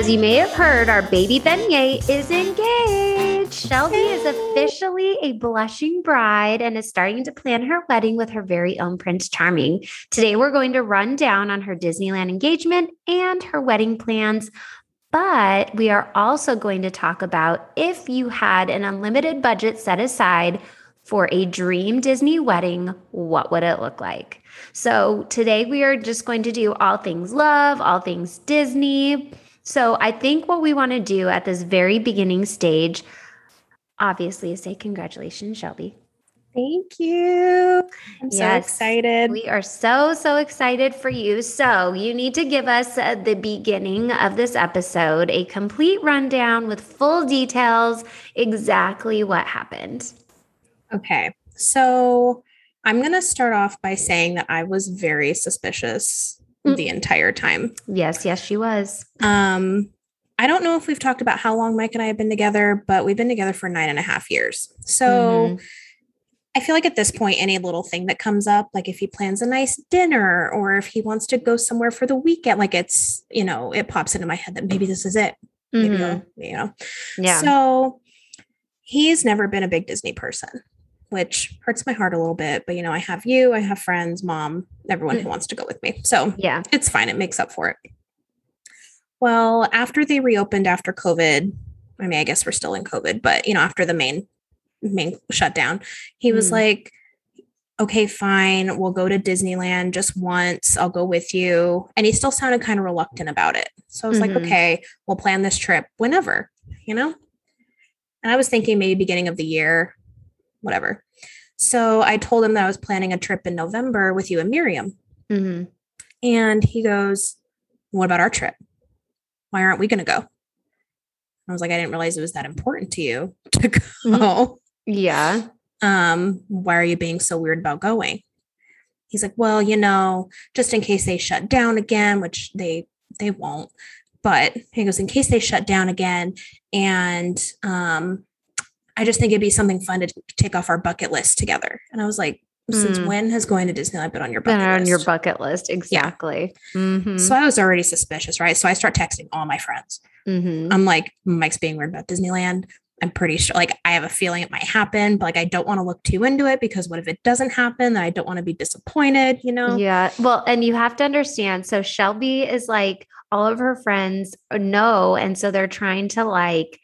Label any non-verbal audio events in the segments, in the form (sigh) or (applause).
As you may have heard, our baby beignet is engaged. Shelby is officially a blushing bride and is starting to plan her wedding with her very own Prince Charming. Today, we're going to run down on her Disneyland engagement and her wedding plans. But we are also going to talk about if you had an unlimited budget set aside for a dream Disney wedding, what would it look like? So today we are just going to do all things love, all things Disney. So I think what we want to do at this very beginning stage, obviously, is say congratulations, Shelby. Thank you. I'm so excited. We are so, so excited for you. So, you need to give us at the beginning of this episode a complete rundown with full details exactly what happened. Okay. So, I'm going to start off by saying that I was very suspicious mm. the entire time. Yes, yes, she was. Um, I don't know if we've talked about how long Mike and I have been together, but we've been together for nine and a half years. So mm-hmm. I feel like at this point, any little thing that comes up, like if he plans a nice dinner or if he wants to go somewhere for the weekend, like it's, you know, it pops into my head that maybe this is it. Maybe, mm-hmm. you know. Yeah. So he's never been a big Disney person which hurts my heart a little bit. But you know, I have you, I have friends, mom, everyone who mm. wants to go with me. So yeah, it's fine. It makes up for it. Well, after they reopened after COVID, I mean, I guess we're still in COVID, but you know, after the main main shutdown, he mm. was like, okay, fine, we'll go to Disneyland just once. I'll go with you. And he still sounded kind of reluctant about it. So I was mm-hmm. like, okay, we'll plan this trip whenever, you know? And I was thinking maybe beginning of the year, whatever. So I told him that I was planning a trip in November with you and Miriam. Mm-hmm. And he goes, What about our trip? Why aren't we going to go? I was like, I didn't realize it was that important to you (laughs) to go. Mm-hmm. Yeah. Um, why are you being so weird about going? He's like, well, you know, just in case they shut down again, which they they won't. But he goes, in case they shut down again, and um, I just think it'd be something fun to take off our bucket list together. And I was like, since mm. when has going to Disneyland been on your bucket been on list? your bucket list? Exactly. Yeah. Mm-hmm. So I was already suspicious, right? So I start texting all my friends. Mm-hmm. I'm like, Mike's being weird about Disneyland. I'm pretty sure, like, I have a feeling it might happen, but like, I don't want to look too into it because what if it doesn't happen? I don't want to be disappointed, you know? Yeah. Well, and you have to understand. So Shelby is like, all of her friends know. And so they're trying to like,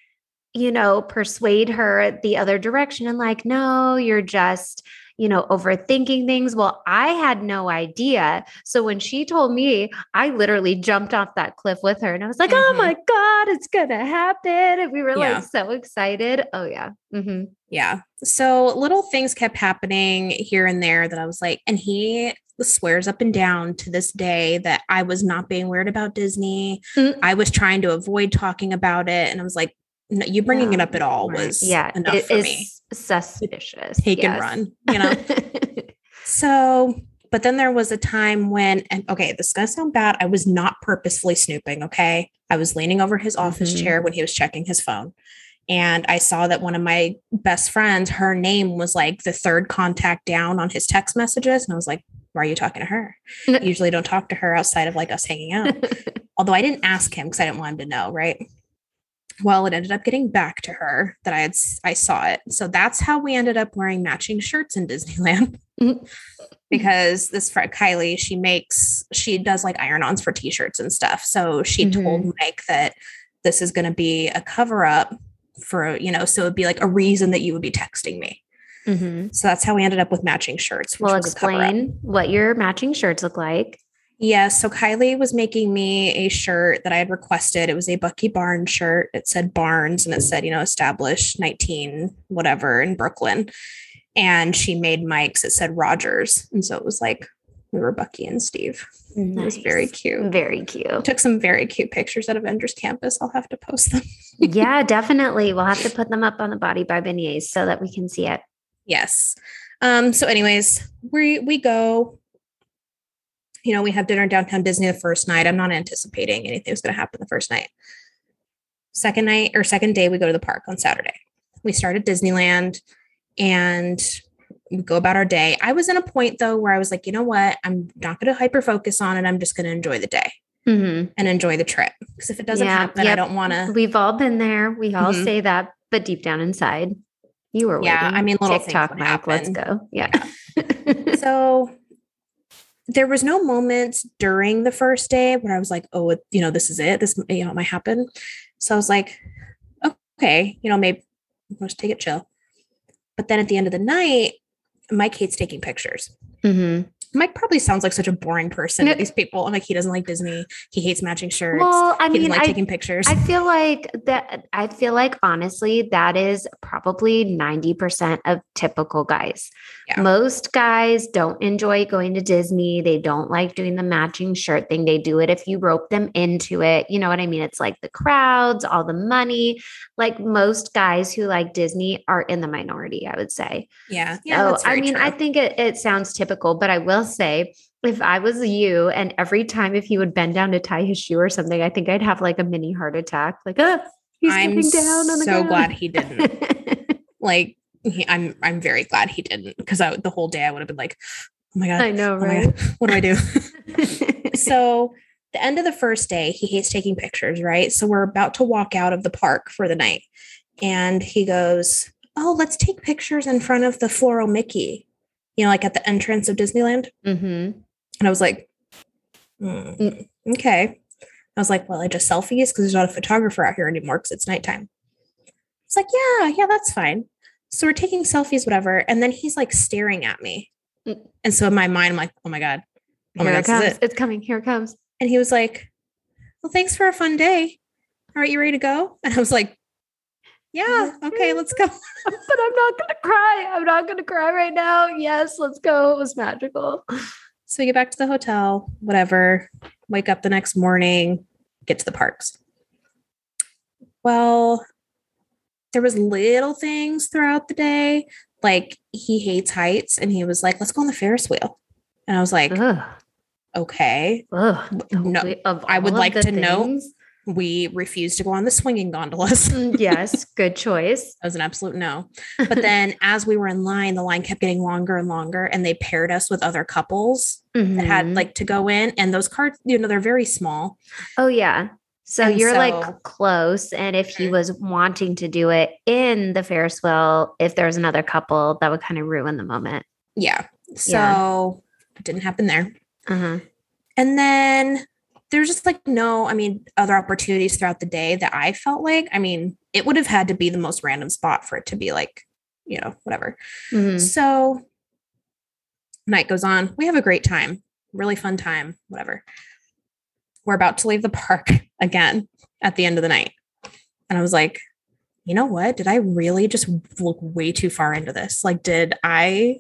you know, persuade her the other direction and like, no, you're just, you know, overthinking things. Well, I had no idea. So when she told me, I literally jumped off that cliff with her and I was like, mm-hmm. oh my God, it's going to happen. And we were yeah. like so excited. Oh, yeah. Mm-hmm. Yeah. So little things kept happening here and there that I was like, and he swears up and down to this day that I was not being weird about Disney. Mm-hmm. I was trying to avoid talking about it. And I was like, no, you bringing yeah. it up at all was yeah enough it for me. Suspicious. Take yes. and run, you know. (laughs) so, but then there was a time when, and okay, this is gonna sound bad. I was not purposefully snooping. Okay, I was leaning over his office mm-hmm. chair when he was checking his phone, and I saw that one of my best friends, her name was like the third contact down on his text messages, and I was like, why are you talking to her? I usually don't talk to her outside of like us hanging out. (laughs) Although I didn't ask him because I didn't want him to know, right? Well it ended up getting back to her that i had i saw it so that's how we ended up wearing matching shirts in (laughs) disneyland mm-hmm. (laughs) because this friend kylie she makes she does like iron-ons for t-shirts and stuff so she mm-hmm. told mike that this is going to be a cover up for you know so it'd be like a reason that you would be texting me mm-hmm. so that's how we ended up with matching shirts well explain what your matching shirts look like yeah. So Kylie was making me a shirt that I had requested. It was a Bucky Barnes shirt. It said Barnes and it said, you know, established 19, whatever in Brooklyn. And she made Mike's, it said Rogers. And so it was like we were Bucky and Steve. Nice. It was very cute. Very cute. Took some very cute pictures at Avengers Campus. I'll have to post them. (laughs) yeah, (laughs) definitely. We'll have to put them up on the body by beignets so that we can see it. Yes. Um, so anyways, we we go you know, we have dinner downtown Disney the first night. I'm not anticipating anything was going to happen the first night. Second night or second day, we go to the park on Saturday. We start at Disneyland and we go about our day. I was in a point though where I was like, you know what? I'm not going to hyper focus on it. I'm just going to enjoy the day. Mhm. and enjoy the trip. Because if it doesn't Yeah, happen, I don't want to. We've all been there. We all Mhm. say that, but deep down inside, you were Yeah, waiting. I mean, little TikTok, Mike, let's go. Yeah. (laughs) So there was no moments during the first day where I was like, oh, you know, this is it. This, you know, it might happen. So I was like, okay, you know, maybe let's take it chill. But then at the end of the night, Mike hates taking pictures. Mhm. Mike probably sounds like such a boring person to these people. I'm like, he doesn't like Disney. He hates matching shirts. Well, I he mean, like I, taking pictures. I feel like that. I feel like honestly, that is probably ninety percent of typical guys. Yeah. Most guys don't enjoy going to Disney. They don't like doing the matching shirt thing. They do it if you rope them into it. You know what I mean? It's like the crowds, all the money. Like most guys who like Disney are in the minority. I would say. yeah. Yeah. So I mean, true. I think it, it sounds typical, but I will say, if I was you, and every time if he would bend down to tie his shoe or something, I think I'd have like a mini heart attack. Like, ah, he's I'm down on the so ground. glad he didn't. (laughs) like, he, I'm I'm very glad he didn't because I the whole day I would have been like, oh my god, I know, oh right? God, (laughs) what do I do? (laughs) so the end of the first day, he hates taking pictures, right? So we're about to walk out of the park for the night. And he goes, Oh, let's take pictures in front of the floral Mickey, you know, like at the entrance of Disneyland. hmm And I was like, "Hmm, Mm. okay. I was like, well, I just selfies because there's not a photographer out here anymore because it's nighttime. It's like, yeah, yeah, that's fine. So we're taking selfies, whatever. And then he's like staring at me. Mm. And so in my mind, I'm like, oh my God. Oh my God, it this is comes. it. It's coming. Here it comes. And he was like, Well, thanks for a fun day. All right, you ready to go? (laughs) And I was like, Yeah, okay, let's go. (laughs) but I'm not gonna cry. I'm not gonna cry right now. Yes, let's go. It was magical. So we get back to the hotel, whatever, wake up the next morning, get to the parks. Well, there was little things throughout the day. Like he hates heights and he was like, let's go on the Ferris wheel. And I was like, Ugh. okay. Ugh. No, of I would like to know- things- We refused to go on the swinging gondolas. Mm, (laughs) yes, good choice. That was an absolute no. But then (laughs) as we were in line, the line kept getting longer and longer, and they paired us with other couples that had Mhm. like to go in. And those cards, you know, they're very small. Oh yeah. So And you're so- like close. And if he was wanting to do it in the Ferris wheel, if there was another couple, that would kind of ruin the moment. Yeah. So Yeah. it didn't happen there. Uh-huh. And then there's just like no, I mean, other opportunities throughout the day that I felt like, I mean, it would have had to be the most random spot for it to be like, you know, whatever. Mhm. So night goes on. We have a great time, really fun time, whatever. We're about to leave the park (laughs) again at the end of the night. And I was like, you know what? Did I really just look way too far into this? Like, did I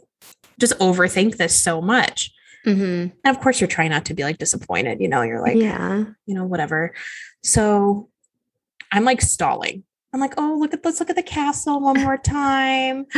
just overthink this so much? Mhm. And of course, you're trying not to be like disappointed, you know, you're like, yeah. you know, whatever. So I'm like stalling. I'm like, oh, look at let's look at the castle one more time. (laughs)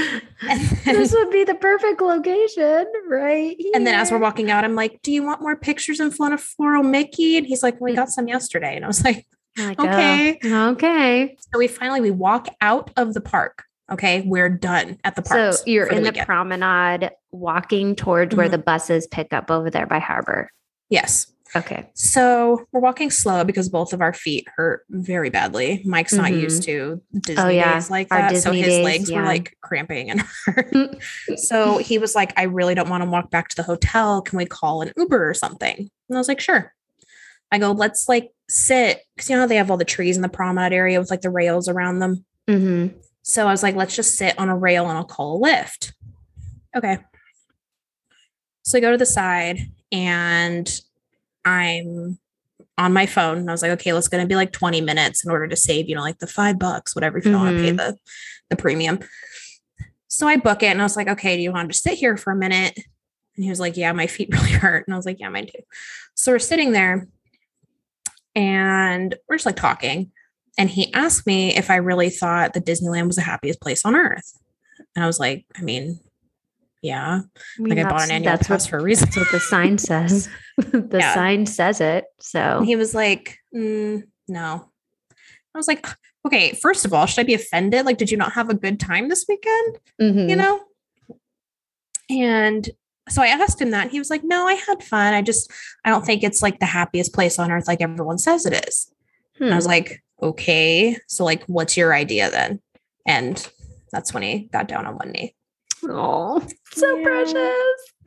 And then, (laughs) this would be the perfect location, right? and then as we're walking out, I'm like, do you want more pictures in front of Floral Mickey? And he's like, we Mm. got some yesterday. And I was like, oh, okay. okay. so we finally we walk out of the park. Okay, we're done at the park. So you're in the promenade walking towards where Mhm. the buses pick up over there by harbor. yes. Okay. So we're walking slow because both of our feet hurt very badly. Mike's not Mhm. used to Disney Oh, yeah. days like that. so his days, legs were like cramping and (laughs) hurt. (laughs) so he was like, I really don't want to walk back to the hotel. Can we call an Uber or something? And I was like, sure. I go, let's like sit because you know how they have all the trees in the promenade area with like the rails around them. hmm So I was like, let's just sit on a rail and I'll call a lift. Okay. So I go to the side and I'm on my phone. And I was like, okay, it's going to be like 20 minutes in order to save, you know, like the five bucks, whatever, if you don't want to pay mm-hmm. the, the premium. So I book it and I was like, okay, do you want to just sit here for a minute? And he was like, yeah, my feet (laughs) really hurt. And I was like, yeah, mine too. So we're sitting there and we're just like talking. And he asked me if I really thought that Disneyland was the happiest place on earth. And I was like, I mean, yeah, I mean, like I bought an annual that's pass what, for a reason. that's what the sign (laughs) says. (laughs) the Yeah. sign says it. So And he was like, "Mm, no. I was like, okay, first of all, should I be offended? Like, did you not have a good time this weekend? Mhm. You know? And so I asked him that and he was like, no, I had fun. I just, I don't think it's like the happiest place on earth like everyone says it is. And I was Hmm. like, okay. So, like, what's your idea then? And that's when he got down on one knee. Oh, so Yeah, precious.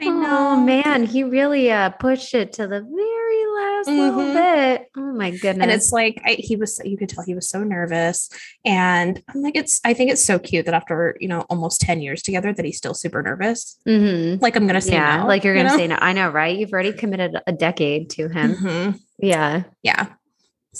I Oh know. man, he really uh pushed it to the very last little Mhm. bit. Oh my goodness. And it's like I, he was, you could tell he was so nervous. And I'm like, it's, I think it's so cute that after, you know, almost 10 years together, that he's still super nervous. Mhm. Like, I'm going to say yeah, no, like you're gonna know? say no. I know, right? You've already committed a decade to him. Mhm. Yeah. Yeah.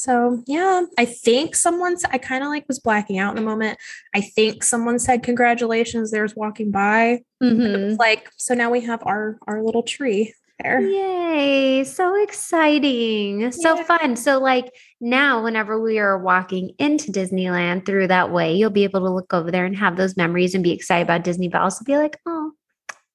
So, yeah, I think someone, I kind of like was blacking out in a moment. I think someone said congratulations. There's walking by. Mhm. Like, so now we have our, our little tree there. Yay, so exciting. So fun. So like now whenever we are walking into Disneyland through that way, you'll be able to look over there and have those memories and be excited about Disney but also be like, "Oh,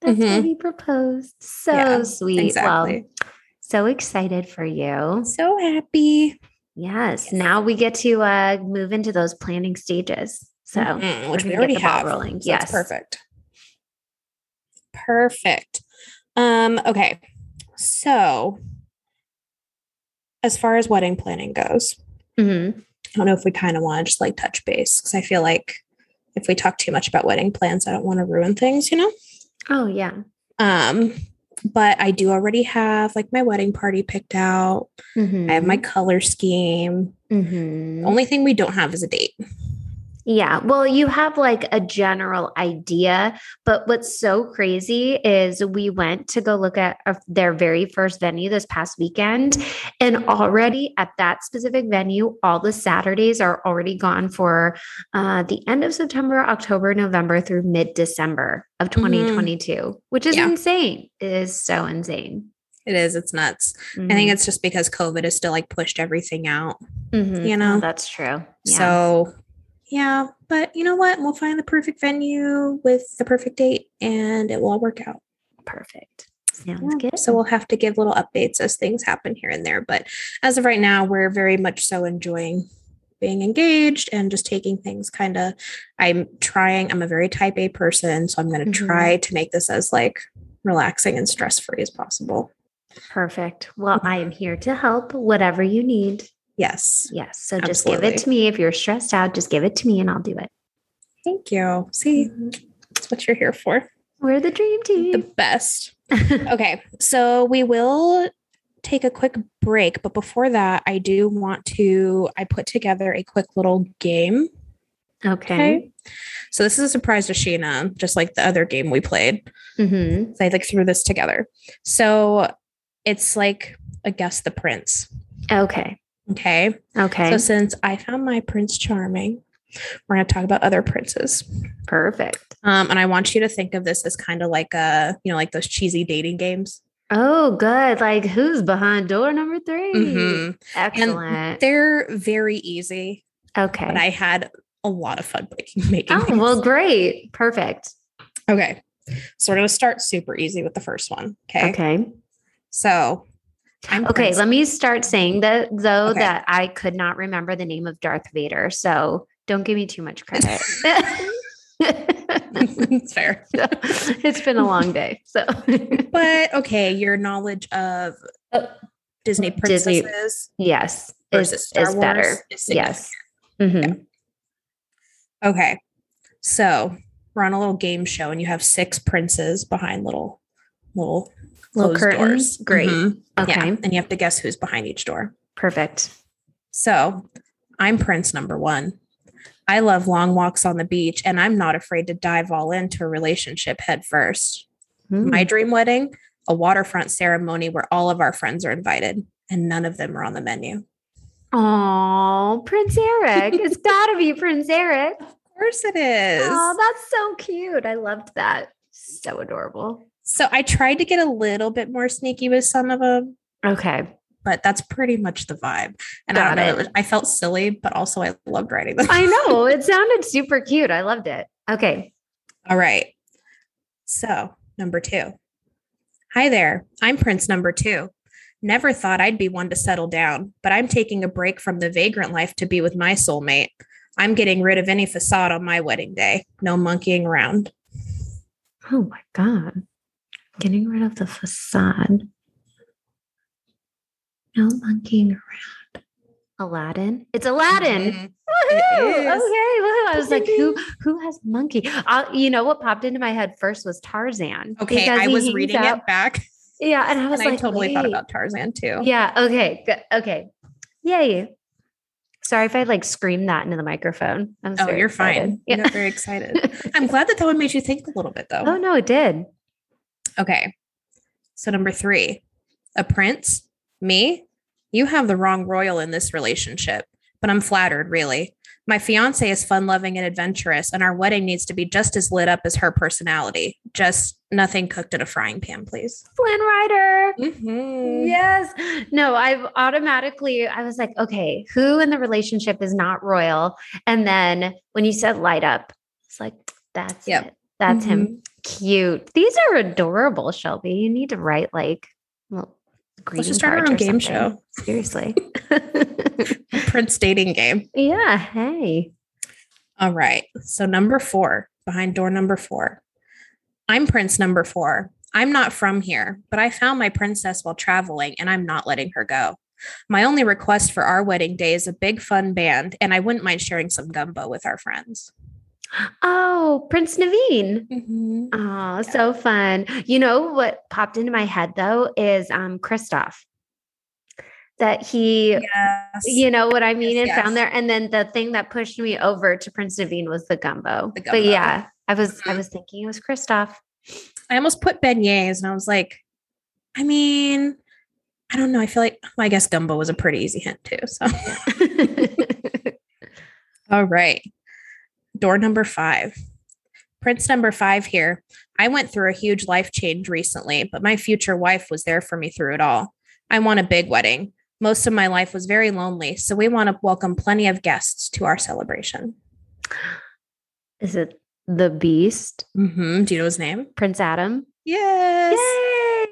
that's where Mhm. he proposed." So Yeah, sweet. Exactly. Well, so excited for you. so happy. Yes. Now we get to uh move into those planning stages. So Mhm, which we already have. rolling. So Yes. perfect. Perfect. Um, okay. So as far as wedding planning goes, Mhm. I don't know if we kind of want to just like touch base because I feel like if we talk too much about wedding plans, I don't want to ruin things, you know? Oh yeah. Um, but I do already have like my wedding party picked out. I have my color scheme. Mhm. The only thing we don't have is a date. Yeah. Well, you have like a general idea, but what's so crazy is we went to go look at uh, their very first venue this past weekend. And already at that specific venue, all the Saturdays are already gone for uh, the end of September, October, November through mid December of 2022, which is Yeah. insane. It is so insane. It is, it's nuts. I think it's just because COVID has still like pushed everything out. Mhm. you Oh, know, that's true. Yeah. So, yeah, but you know what? We'll find the perfect venue with the perfect date and it will all work out. perfect. Sounds Yeah. good. So, we'll have to give little updates as things happen here and there. But as of right now, we're very much so enjoying being engaged and just taking things kind of. I'm trying, I'm a very type A person. So, I'm going to Mhm. try to make this as like relaxing and stress free as possible. Perfect. Well, I am here to help whatever you need. Yes. Yes. So just give it to me. If you're stressed out, just give it to me and I'll do it. Thank you. See, that's what you're here for. We're the dream team. The best. (laughs) Okay, so we will take a quick break, but before that, I do want to. I put together a quick little game. okay. Okay. So this is a surprise to Sheena, just like the other game we played. Mm-hmm. So I like threw this together. So it's like a guess the prince. Okay. Okay. Okay. So since I found my Prince Charming, we're going to talk about other princes. Perfect. Um, and I want you to think of this as kind of like a, you know, like those cheesy dating games. Oh, good. Like who's behind door number 3 Mhm. Excellent. They're very easy, okay. but I had a lot of fun making. (laughs) making oh, these. well, great. Perfect. okay. So we're going to start super easy with the first one. Okay. Okay. So, Okay. Let me start saying that though Okay. that I could not remember the name of Darth Vader. So don't give me too much credit. (laughs) (laughs) it's fair. it's been a long day. So But okay, your knowledge of Oh. Disney Disney princesses yes, is, Star is Wars better. is Yes. significant. Mhm. Okay. So we're on a little game show and you have six princes behind little little Little closed curtains? Great. Mhm. Okay. Yeah. And you have to guess who's behind each door. Perfect. So I'm Prince number one. I love long walks on the beach and I'm not afraid to dive all into a relationship head first. Hmm. My dream wedding, a waterfront ceremony where all of our friends are invited and none of them are on the menu. Oh, Prince Eric. (laughs) it's got to be Prince Eric. Of course it is. Oh, that's so cute. I loved that. So adorable. So I tried to get a little bit more sneaky with some of them, Okay. but that's pretty much the vibe. And Got I don't know, it. I felt silly, but also I loved writing them. I know. (laughs) It sounded super cute. I loved it. Okay. All right. So, number two. Hi there. I'm Prince number two. Never thought I'd be one to settle down, but I'm taking a break from the vagrant life to be with my soulmate. I'm getting rid of any facade on my wedding day. No monkeying around. Oh my God. Getting rid of the facade. No monkeying around. Aladdin. It's Aladdin. Mhm. Woohoo! is. Okay, woohoo. I was like, who who has monkey? Uh, you know what popped into my head first was Tarzan. Okay, I was reading out- it back. Yeah, and I was and like, I totally thought about Tarzan too. Yeah. Okay. Good. Okay. Yay. Sorry if I like screamed that into the microphone. I'm Oh, you're excited. fine. You're got very excited. (laughs) I'm glad that that one made you think a little bit though. oh no, it did. Okay. So number three, a prince, me. You have the wrong royal in this relationship, but I'm flattered, really. My fiance is fun loving and adventurous, and our wedding needs to be just as lit up as her personality. Just nothing cooked in a frying pan, please. Flynn Rider. Mm-hmm. Yes. No, I've automatically, I was like, okay, who in the relationship is not royal? And then when you said light up, it's like, that's Yep. it. That's Mm-hmm. him. Cute. These are adorable, Shelby. You need to write like, well, Let's just start our own game show. Seriously. (laughs) (laughs) Prince dating game. yeah. Hey. All right. So, number four, behind door number four. I'm Prince number four. I'm not from here, but I found my princess while traveling and I'm not letting her go. My only request for our wedding day is a big fun band, and I wouldn't mind sharing some gumbo with our friends. Oh, Prince Naveen. Mm-hmm. Oh, so fun. You know what popped into my head though is um Kristoff. That he, Yes. you know what I mean, and yes. found there. And then the thing that pushed me over to Prince Naveen was the gumbo. The But yeah, I was I Mhm. was thinking it was Kristoff. I almost put beignets, and I was like, I mean, I don't know. I feel like, well, I guess gumbo was a pretty easy hint too. So, (laughs) all right. Door number five. Prince number five here. I went through a huge life change recently, but my future wife was there for me through it all. I want a big wedding. Most of my life was very lonely, so we want to welcome plenty of guests to our celebration. is it the Beast, hmm Do you know his name? Prince Adam? Yes. Yay!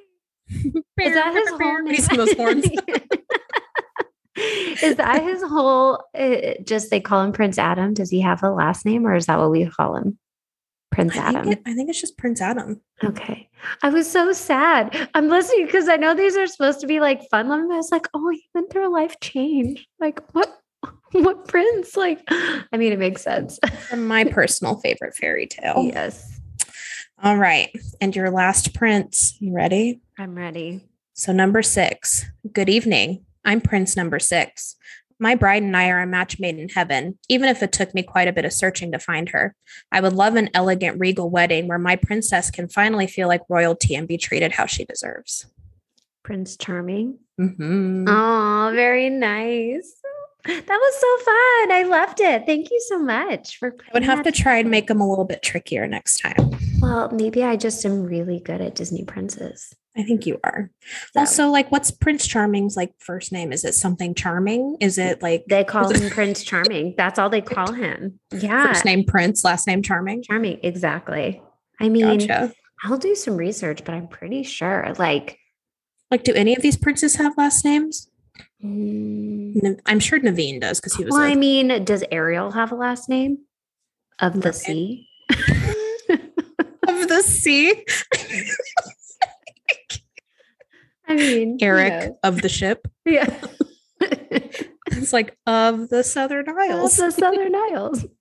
(laughs) Is that his whole name? He's those horns. (laughs) is that his whole? Uh, just they call him Prince Adam. Does he have a last name, or is that what we call him? Prince I think, Adam. it- I think it's just Prince Adam. Okay. I was so sad. I'm listening because I know these are supposed to be like fun I was like, oh, he went through a life change. Like, what? (laughs) What prince? Like, I mean, it makes sense. My personal favorite fairy tale. Yes, All right. And your last prince. You ready? I'm ready. So, number six. Good evening. I'm Prince number six. My bride and I are a match made in heaven, even if it took me quite a bit of searching to find her. I would love an elegant, regal wedding where my princess can finally feel like royalty and be treated how she deserves. Prince Charming. Mm-hmm. Oh, very nice. That was so fun. I loved it. Thank you so much for. I would have to try and make them a little bit trickier next time. Well, maybe I just am really good at Disney princes. I think you are. So, Also, like, what's Prince Charming's like first name? Is it something charming? Is it like they call (laughs) him Prince Charming. That's all they call him. Yeah, first name Prince, last name Charming? Charming. Exactly. I mean, Gotcha. I'll do some research, but I'm pretty sure. Like, Like, do any of these princes have last names? mm, I'm sure Naveen does because he was. well, a- I mean, does Ariel have a last name of the sea? (laughs) of the sea. (laughs) I mean, you Eric know. of the ship. (laughs) Yeah. (laughs) It's like of the Southern Of Isles. the Southern Isles. (laughs)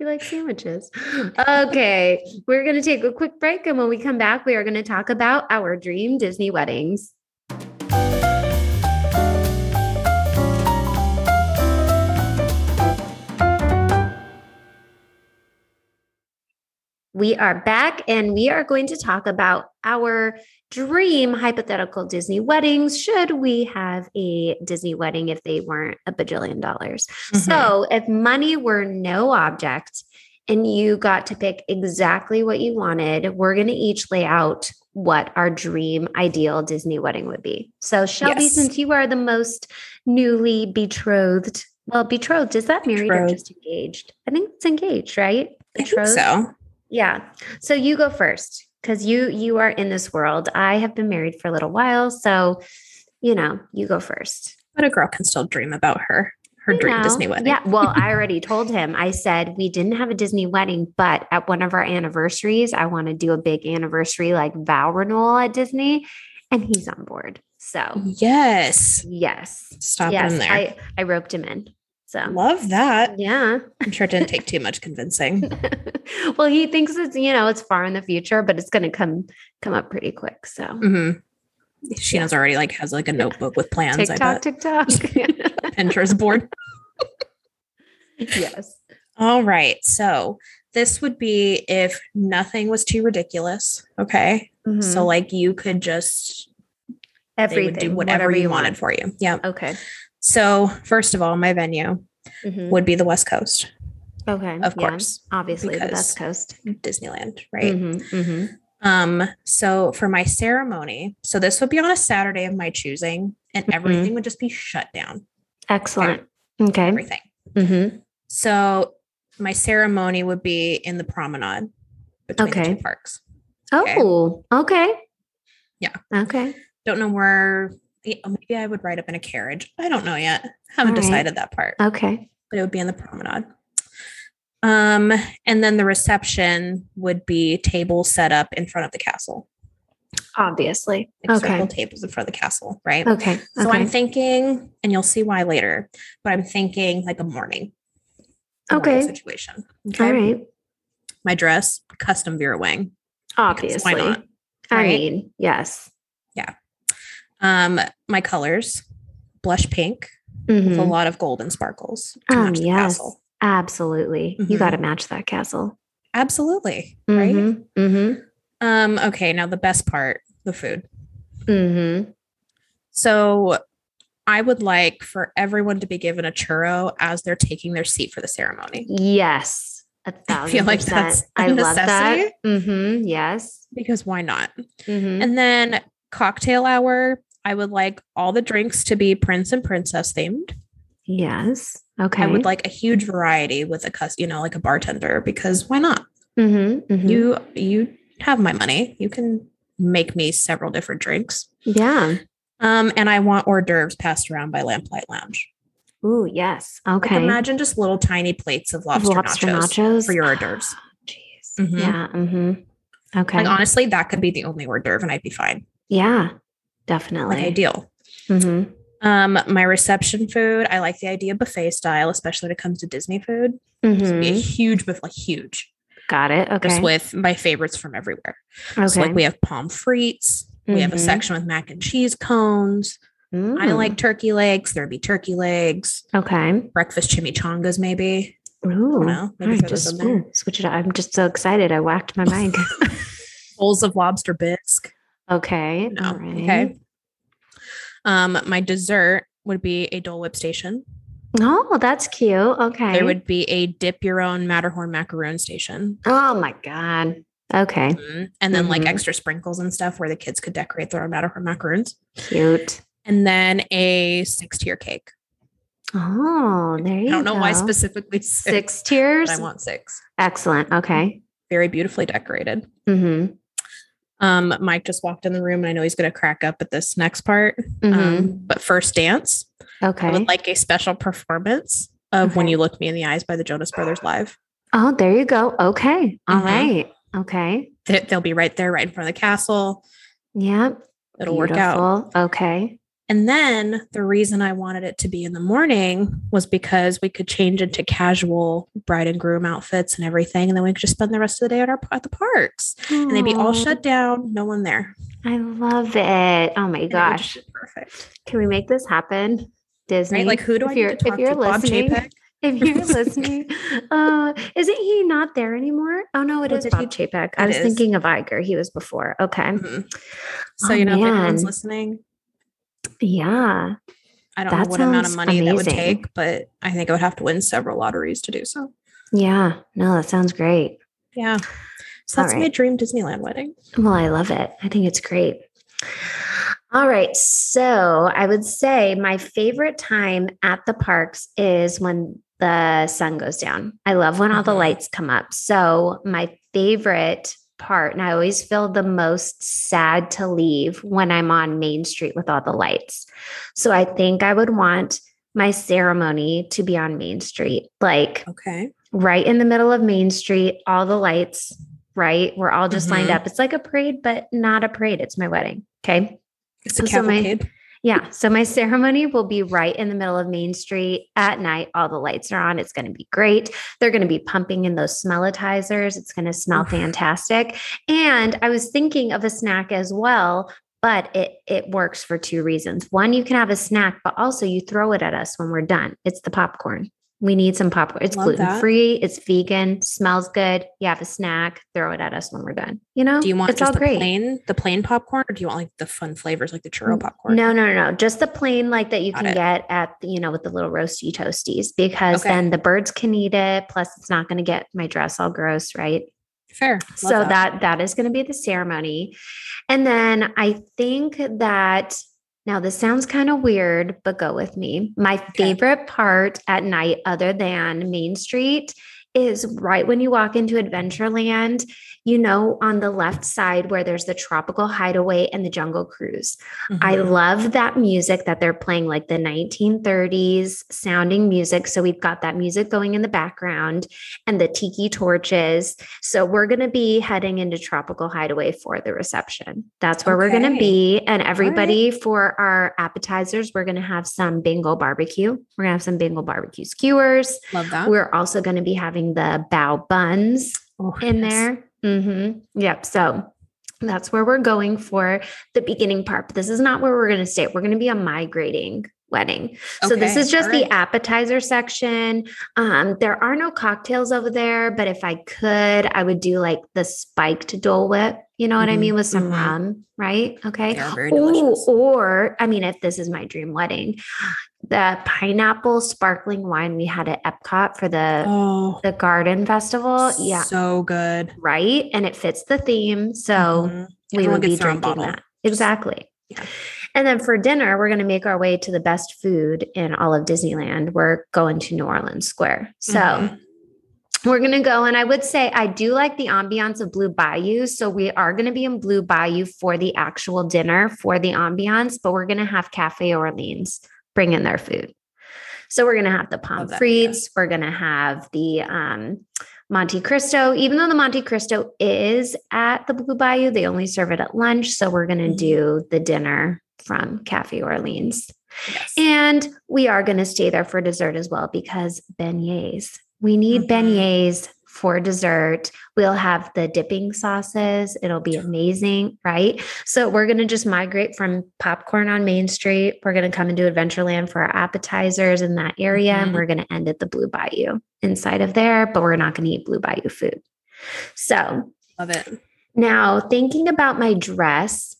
We like sandwiches. Okay, we're going to take a quick break. And when we come back, we are going to talk about our dream Disney weddings. We are back and we are going to talk about our dream hypothetical Disney weddings. Should we have a Disney wedding if they weren't a bajillion dollars? Mhm. So, if money were no object and you got to pick exactly what you wanted, we're going to each lay out what our dream ideal Disney wedding would be. So, Shelby, Yes. since you are the most newly betrothed, well, betrothed, is that married or Betrothed. just engaged? I think it's engaged, right? I think so. Yeah. So you go first because you you are in this world. I have been married for a little while, so you know, you go first. But a girl can still dream about her her You dream know, Disney wedding. Yeah. Well, I already (laughs) told him, I said, we didn't have a Disney wedding, but at one of our anniversaries, I want to do a big anniversary like vow renewal at Disney. And he's on board. So, Yes. yes. Stop yes. him there. I, I roped him in. So, Love that. yeah. I'm sure it didn't take (laughs) too much convincing. (laughs) well, he thinks it's, you know, it's far in the future, but it's going to come, come up pretty quick. So, hmm She knows already like has like a notebook with plans. I TikTok. TikTok. (laughs) Pinterest board. yes. All right. So this would be if nothing was too ridiculous. Okay. So Mhm. like you could just everything, do whatever, you wanted want. for you. Yeah. Okay. So first of all, my venue Mhm. would be the West Coast, Okay. of yeah, course, Obviously, the West Coast. Disneyland, right? Mhm, mhm. Um, so for my ceremony, so this would be on a Saturday of my choosing, and Mhm. everything would just be shut down. Excellent. Okay. Everything. hmm So my ceremony would be in the promenade between the Okay. two parks. Okay. Oh, okay. Yeah. Okay. Don't know where. Yeah, Maybe I would ride up in a carriage. I don't know yet. Haven't right. decided that part. Okay. but it would be in the promenade. Um, and then the reception would be tables set up in front of the castle. Obviously. Like Okay. circle tables in front of the castle, right? Okay. So okay. I'm thinking, and you'll see why later, but I'm thinking like a morning. a morning Okay. Situation. Okay. All right. My dress, custom Vera Wang. Obviously. Why not? I right? mean, yes. Um, my colors, blush pink with a Mhm. lot of golden sparkles Um, yes. Absolutely. You Mhm. got to match that castle. Absolutely. Right. Mm-hmm. Mm-hmm. Um, okay, now the best part, the food. Mm-hmm. So I would like for everyone to be given a churro as they're taking their seat for the ceremony Yes. A I (laughs) thousand I feel like percent. that's a I love that. necessity. Mm-hmm. Yes. because why not? Mm-hmm. And then cocktail hour, I would like all the drinks to be prince and princess themed. Yes. Okay. I would like a huge variety with a cus, you know, like a bartender because why not? Mm-hmm. mm-hmm. You you have my money. You can make me several different drinks. Yeah. Um, and I want hors d'oeuvres passed around by Lamplight Lounge. Ooh, yes. Like Okay. imagine just little tiny plates of lobster, Lobster nachos, nachos, for your hors d'oeuvres. Jeez. Mhm. Yeah. Mm-hmm. Okay. Like honestly, that could be the only hors d'oeuvre, and I'd be fine. yeah. Like Definitely. ideal. mm-hmm. Um, my reception food, I like the idea of buffet style, especially when it comes to Disney food. Would be a Mm-hmm. huge buffet, like huge, Got it. Okay. just with my favorites from everywhere. okay. So like we have pommes frites. We have a Mhm. section with mac and cheese cones. I Mm. like turkey legs. There'd be turkey legs, Okay. breakfast chimichangas, maybe. Ooh. know. Maybe right, just ooh, switch it up. I'm just so excited. I whacked my (laughs) mic. Bowls of lobster bisque. Okay. No. All right. Okay. Um, my dessert would be a Dole Whip station. Oh, that's cute. Okay. There would be a dip your own Matterhorn macaroon station. Oh my God. Okay. Mhm. And then like Mhm. extra sprinkles and stuff where the kids could decorate their own Matterhorn macaroons. Cute. And then a six tier cake. Oh, there you go. I don't know why specifically six, Six tiers. I want six. Excellent. Okay. Very beautifully decorated. Mm-hmm. Um, Mike just walked in the room and I know he's gonna crack up at this next part. Mm-hmm. Um, but first dance, okay. I would like a special performance of When You Look Me in the Eyes by the Jonas Brothers live. oh, there you go. Okay. All Mhm. right. Okay. They- They'll be right there, right in front of the castle. Yep. It'll work out. Okay. And then the reason I wanted it to be in the morning was because we could change into casual bride and groom outfits and everything. And then we could just spend the rest of the day at our at the parks. And they'd be all shut down, no one there. I love it. Oh my gosh. perfect. Can we make this happen? Disney. Right? Like who do if I you're, need to talk if you're to? Bob listening, (laughs) if you're listening, (laughs) uh, isn't he not there anymore? Oh no, it Oh, is Bob he- Chapek. I was is. thinking of Iger. He was before. Okay. Mhm. So Oh, you know, if anyone's listening, Yeah. I don't That know what amount of money that would take, but I think I would have to win several lotteries to do so. Yeah. No, that sounds great. Yeah. So that's my dream Disneyland wedding. Well, I love it. I think it's great. All right. So I would say my favorite time at the parks is when the sun goes down. I love when all the Mhm. lights come up. So my favorite part, and I always feel the most sad to leave when I'm on Main Street with all the lights. So I think I would want my ceremony to be on Main Street, like Okay. right in the middle of Main Street, all the lights, right? We're all just lined Mhm. up. It's like a parade, but not a parade. It's my wedding. Okay. It's a So my- cavalcade. Yeah. So my ceremony will be right in the middle of Main Street at night. All the lights are on. It's going to be great. They're going to be pumping in those smellitizers. It's going to smell fantastic. And I was thinking of a snack as well, but it it works for two reasons. One, you can have a snack, but also you throw it at us when we're done. It's the popcorn. We need some popcorn. It's gluten free. It's vegan. Smells good. You have a snack. Throw it at us when we're done. You know, Do you want it's just all the great. plain, the plain popcorn, or do you want like the fun flavors like the churro popcorn? No, no, no, no. Just the plain like that you Got can it. get at you know with the little roasty toasties because Okay. then the birds can eat it. Plus, it's not going to get my dress all gross, right? Fair. Love so that that is going to be the ceremony, and then I think that now this sounds kind of weird, but go with me. My favorite part at night, other than Main Street, is right when you walk into Adventureland. You know, on the left side where there's the Tropical Hideaway and the Jungle Cruise. I Mhm. love that music that they're playing, like the 1930s sounding music. So we've got that music going in the background and the tiki torches. So we're going to be heading into Tropical Hideaway for the reception. That's where we're going to be. And everybody for our appetizers, we're going to have some Bengal barbecue. We're going to have some Bengal barbecue skewers. love that. We're also going to be having the bao buns Oh, in yes. there. Hmm Yep. So that's where we're going for the beginning part. But this is not where we're going to stay. We're going to be a migrating wedding. So this is just all the appetizer section. Um, there are no cocktails over there, but if I could, I would do like the spiked Dole Whip. You know what I Mhm, mean with some mhm. rum, right? Okay. Very Ooh, or I mean, if this is my dream wedding, the pineapple sparkling wine we had at Epcot for the Oh, the garden festival. Yeah so good. right? And it fits the theme. So Mhm. we Everyone would be gets their own drinking bottle. that. Exactly. Yeah. And then for dinner, we're going to make our way to the best food in all of Disneyland. We're going to New Orleans Square. So Mhm. we're going to go. And I would say I do like the ambiance of Blue Bayou. So we are going to be in Blue Bayou for the actual dinner for the ambiance, but we're going to have Cafe Orleans bring in their food. So we're going to have the Love that, pommes frites. We're going to have the um, Monte Cristo. Even though the Monte Cristo is at the Blue Bayou, they only serve it at lunch. So we're going to Mhm. do the dinner from Cafe Orleans. yes. And we are going to stay there for dessert as well because beignets. We need Mhm. beignets for dessert. We'll have the dipping sauces. It'll be amazing, right? So we're going to just migrate from popcorn on Main Street. We're going to come into Adventureland for our appetizers in that area, and Mhm. we're going to end at the Blue Bayou inside of there, but we're not going to eat Blue Bayou food. So Love it. now, thinking about my dress,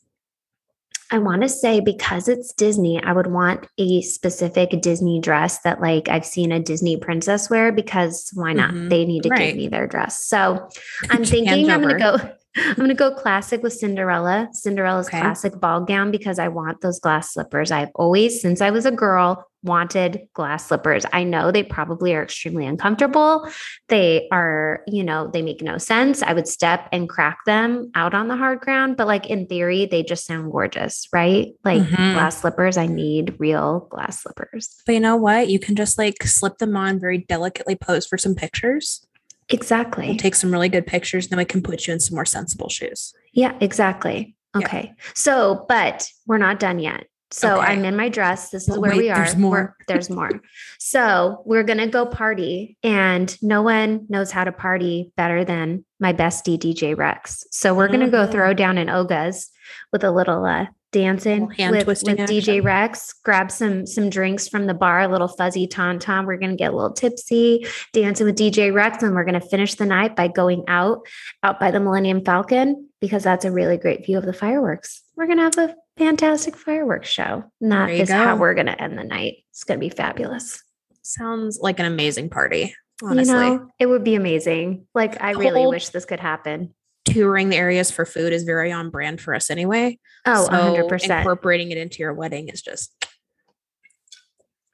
I want to say because it's Disney, I would want a specific Disney dress that, like, I've seen a Disney princess wear because why not? Mhm. They need to Right. give me their dress. So I'm thinking I'm going to go. (laughs) I'm going to go classic with Cinderella, Cinderella's Okay. classic ball gown because I want those glass slippers. I've always, since I was a girl, wanted glass slippers. I know they probably are extremely uncomfortable. They are, you know, they make no sense. I would step and crack them out on the hard ground, but like in theory, they just sound gorgeous, right? Like Mhm. glass slippers, I need real glass slippers. But you know what? You can just like slip them on very delicately pose for some pictures. Exactly. We'll take some really good pictures, and then we can put you in some more sensible shoes. Yeah, exactly. Yeah. Okay. So, but we're not done yet. So Okay. I'm in my dress. This is But where wait, we are. there's We're- more. there's more. So we're gonna go party, and no one knows how to party better than my bestie DJ Rex. So we're gonna go Mhm. throw down in Oga's with a little uh, dancing Little with, with DJ. Rex. Grab some some drinks from the bar, a little fuzzy tauntaun. We're gonna get a little tipsy, dancing with DJ Rex, and we're gonna finish the night by going out out by the Millennium Falcon because that's a really great view of the fireworks. We're gonna have a fantastic fireworks show. And that is how we're gonna end the night. It's gonna be fabulous. Sounds like an amazing party. Honestly, You know, it would be amazing. Like I The really wish this could happen. touring the areas for food is very on brand for us anyway. Oh, So 100%. Incorporating it into your wedding is just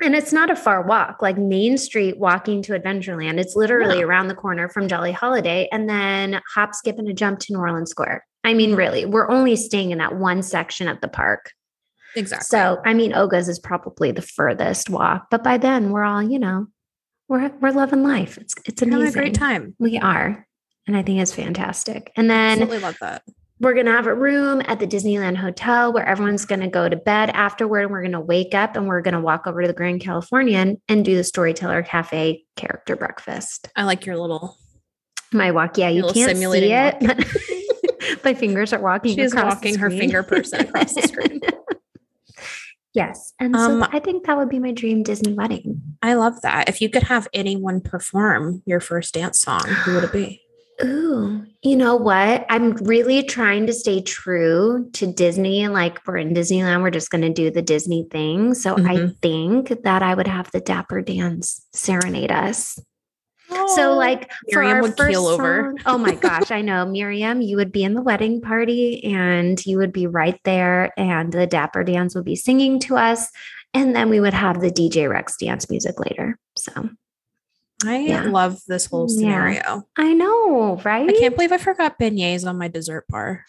And it's not a far walk, like Main Street walking to Adventureland. It's literally No. around the corner from Jolly Holiday and then hop, skip, and a jump to New Orleans Square. I mean, really, we're only staying in that one section of the park. Exactly. So, I mean, Oga's is probably the furthest walk, but by then we're all, you know, we're we're loving life. It's it's having amazing. a great time. We are. And I think it's fantastic. And then Absolutely love that. we're going to have a room at the Disneyland Hotel where everyone's (gasps) going to go to bed afterward. And we're going to wake up and we're going to walk over to the Grand Californian and do the Storyteller Cafe character breakfast. I like your little. My walk, yeah, you can't see it. (laughs) (laughs) my fingers are walking. She is across the walking her finger person across the screen. (laughs) yes. And Um, so I think that would be my dream Disney wedding. I love that. If you could have anyone perform your first dance song, who would it be? (gasps) Ooh, you know what? I'm really trying to stay true to Disney. Like we're in Disneyland, we're just going to do the Disney thing. So I Mhm. think that I would have the Dapper Dans serenade us. So, Oh, like, Miriam would keel over. song- oh my gosh, I know, Miriam, you would be in the wedding party and you would be right there, and the Dapper Dans would be singing to us. And then we would have the DJ Rex dance music later. So I yeah. love this whole Yeah. scenario. I know, right? I can't believe I forgot beignets on my dessert bar.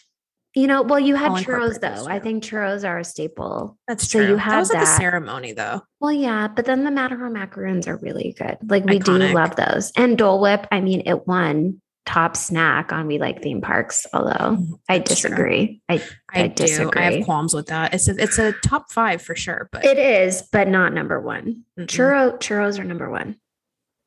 You know, well, you had churros though. I think churros are a staple. That's So true. you that have was at the that. ceremony though. Well, yeah, but then the Matterhorn macaroons are really good. Like we do love those. And Dole Whip, I mean, it won top snack on We Like Theme Parks, although mm-hmm. I That's disagree. I I, I do. I have qualms with that. It's a, it's a top five for sure, but it is, but not number one. mm-mm. Churro churros are number one.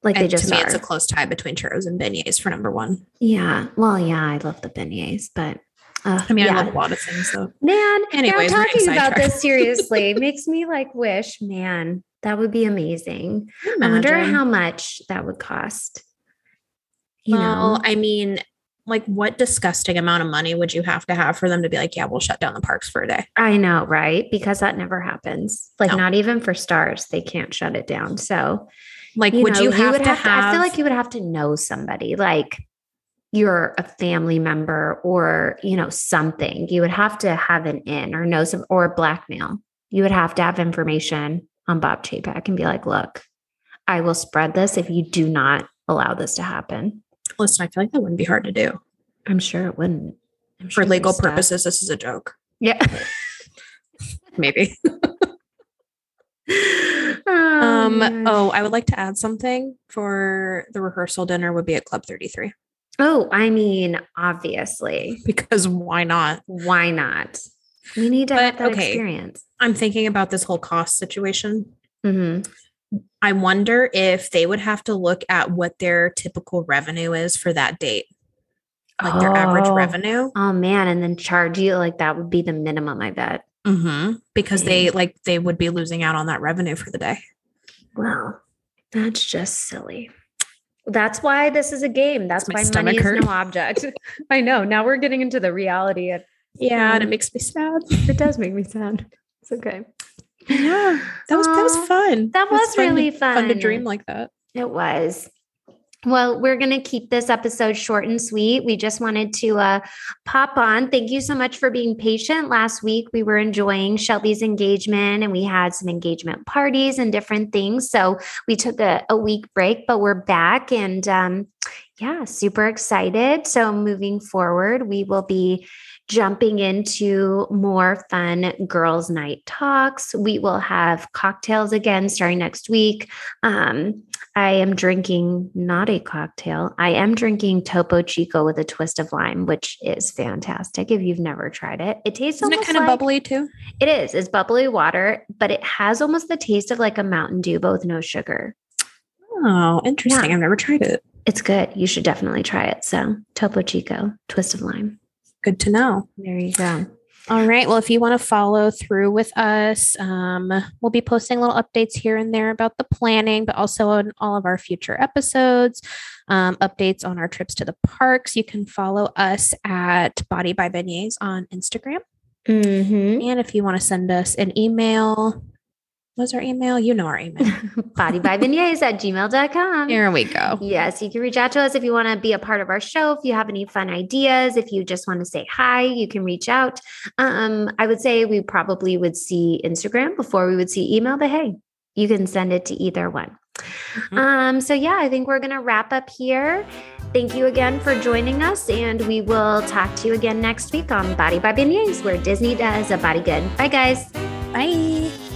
Like they just to me, are. it's a close tie between churros and beignets for number one. yeah. Well, yeah, I love the beignets, but uh, I mean, yeah. I love a lot of things though. Man, Anyways, now we're talking about this seriously (laughs) makes me like wish, man, that would be amazing. I wonder how much that would cost. You well, know, I mean, like what disgusting amount of money would you have to have for them to be like, yeah, we'll shut down the parks for a day? I know, right? Because that never happens. Like No. not even for stars, they can't shut it down. So, Like, you would know, you have would to have, have? I feel like you would have to know somebody, like you're a family member or you know something. You would have to have an in or know some or blackmail. You would have to have information on Bob Chapek and be like, look, I will spread this if you do not allow this to happen. Listen, I feel like that wouldn't be hard to do I'm sure it wouldn't. I'm for sure there's legal stuff. purposes. This is a joke, Yeah. (laughs) maybe. oh, (laughs) Um. man. Oh, I would like to add something for the rehearsal dinner. Would be at Club Thirty Three Oh, I mean, obviously. because why not? Why not? We need to have that okay. experience. I'm thinking about this whole cost situation. hmm I wonder if they would have to look at what their typical revenue is for that date, like their average Oh. revenue. Oh man, and then charge you like that would be the minimum, I bet. Mm-hmm. Because they like they would be losing out on that revenue for the day. Well, that's just silly. That's why this is a game. That's why money is hurt. no (laughs) object. I know. Now we're getting into the reality. Of, Yeah, and it um, makes me sad. it does make me sad. It's okay. Yeah, that was that was fun. that It was fun really fun Fun to dream like that. It was. Well, we're going to keep this episode short and sweet. We just wanted to uh, pop on. Thank you so much for being patient. Last week, we were enjoying Shelby's engagement and we had some engagement parties and different things. So we took a, a week break, but we're back and um, yeah, super excited. So moving forward, we will be jumping into more fun girls' night talks. We will have cocktails again starting next week. Um, I am drinking not a cocktail. I am drinking Topo Chico with a twist of lime, which is fantastic. If you've never tried it, it tastes Isn't it kind of bubbly too? It is. It's bubbly water, but it has almost the taste of like a Mountain Dew, but with no sugar. Oh, interesting. Yeah. I've never tried it. It's good. You should definitely try it. So Topo Chico, twist of lime. Good to know. There you go. All right. Well, if you want to follow through with us, um, we'll be posting little updates here and there about the planning, but also on all of our future episodes, um, updates on our trips to the parks. You can follow us at Body by Beignets on Instagram. Mm-hmm. And if you want to send us an email, what's our email? You know our email. (laughs) Bodybybeignets at gmail.com. Here we go. Yes, you can reach out to us if you want to be a part of our show. If you have any fun ideas, if you just want to say hi, you can reach out. Um, I would say we probably would see Instagram before we would see email, but hey, you can send it to either one. Mhm. Um, so yeah, I think we're gonna wrap up here. Thank you again for joining us, and we will talk to you again next week on Body by Beignets, where Disney does a body good. Bye, guys. Bye.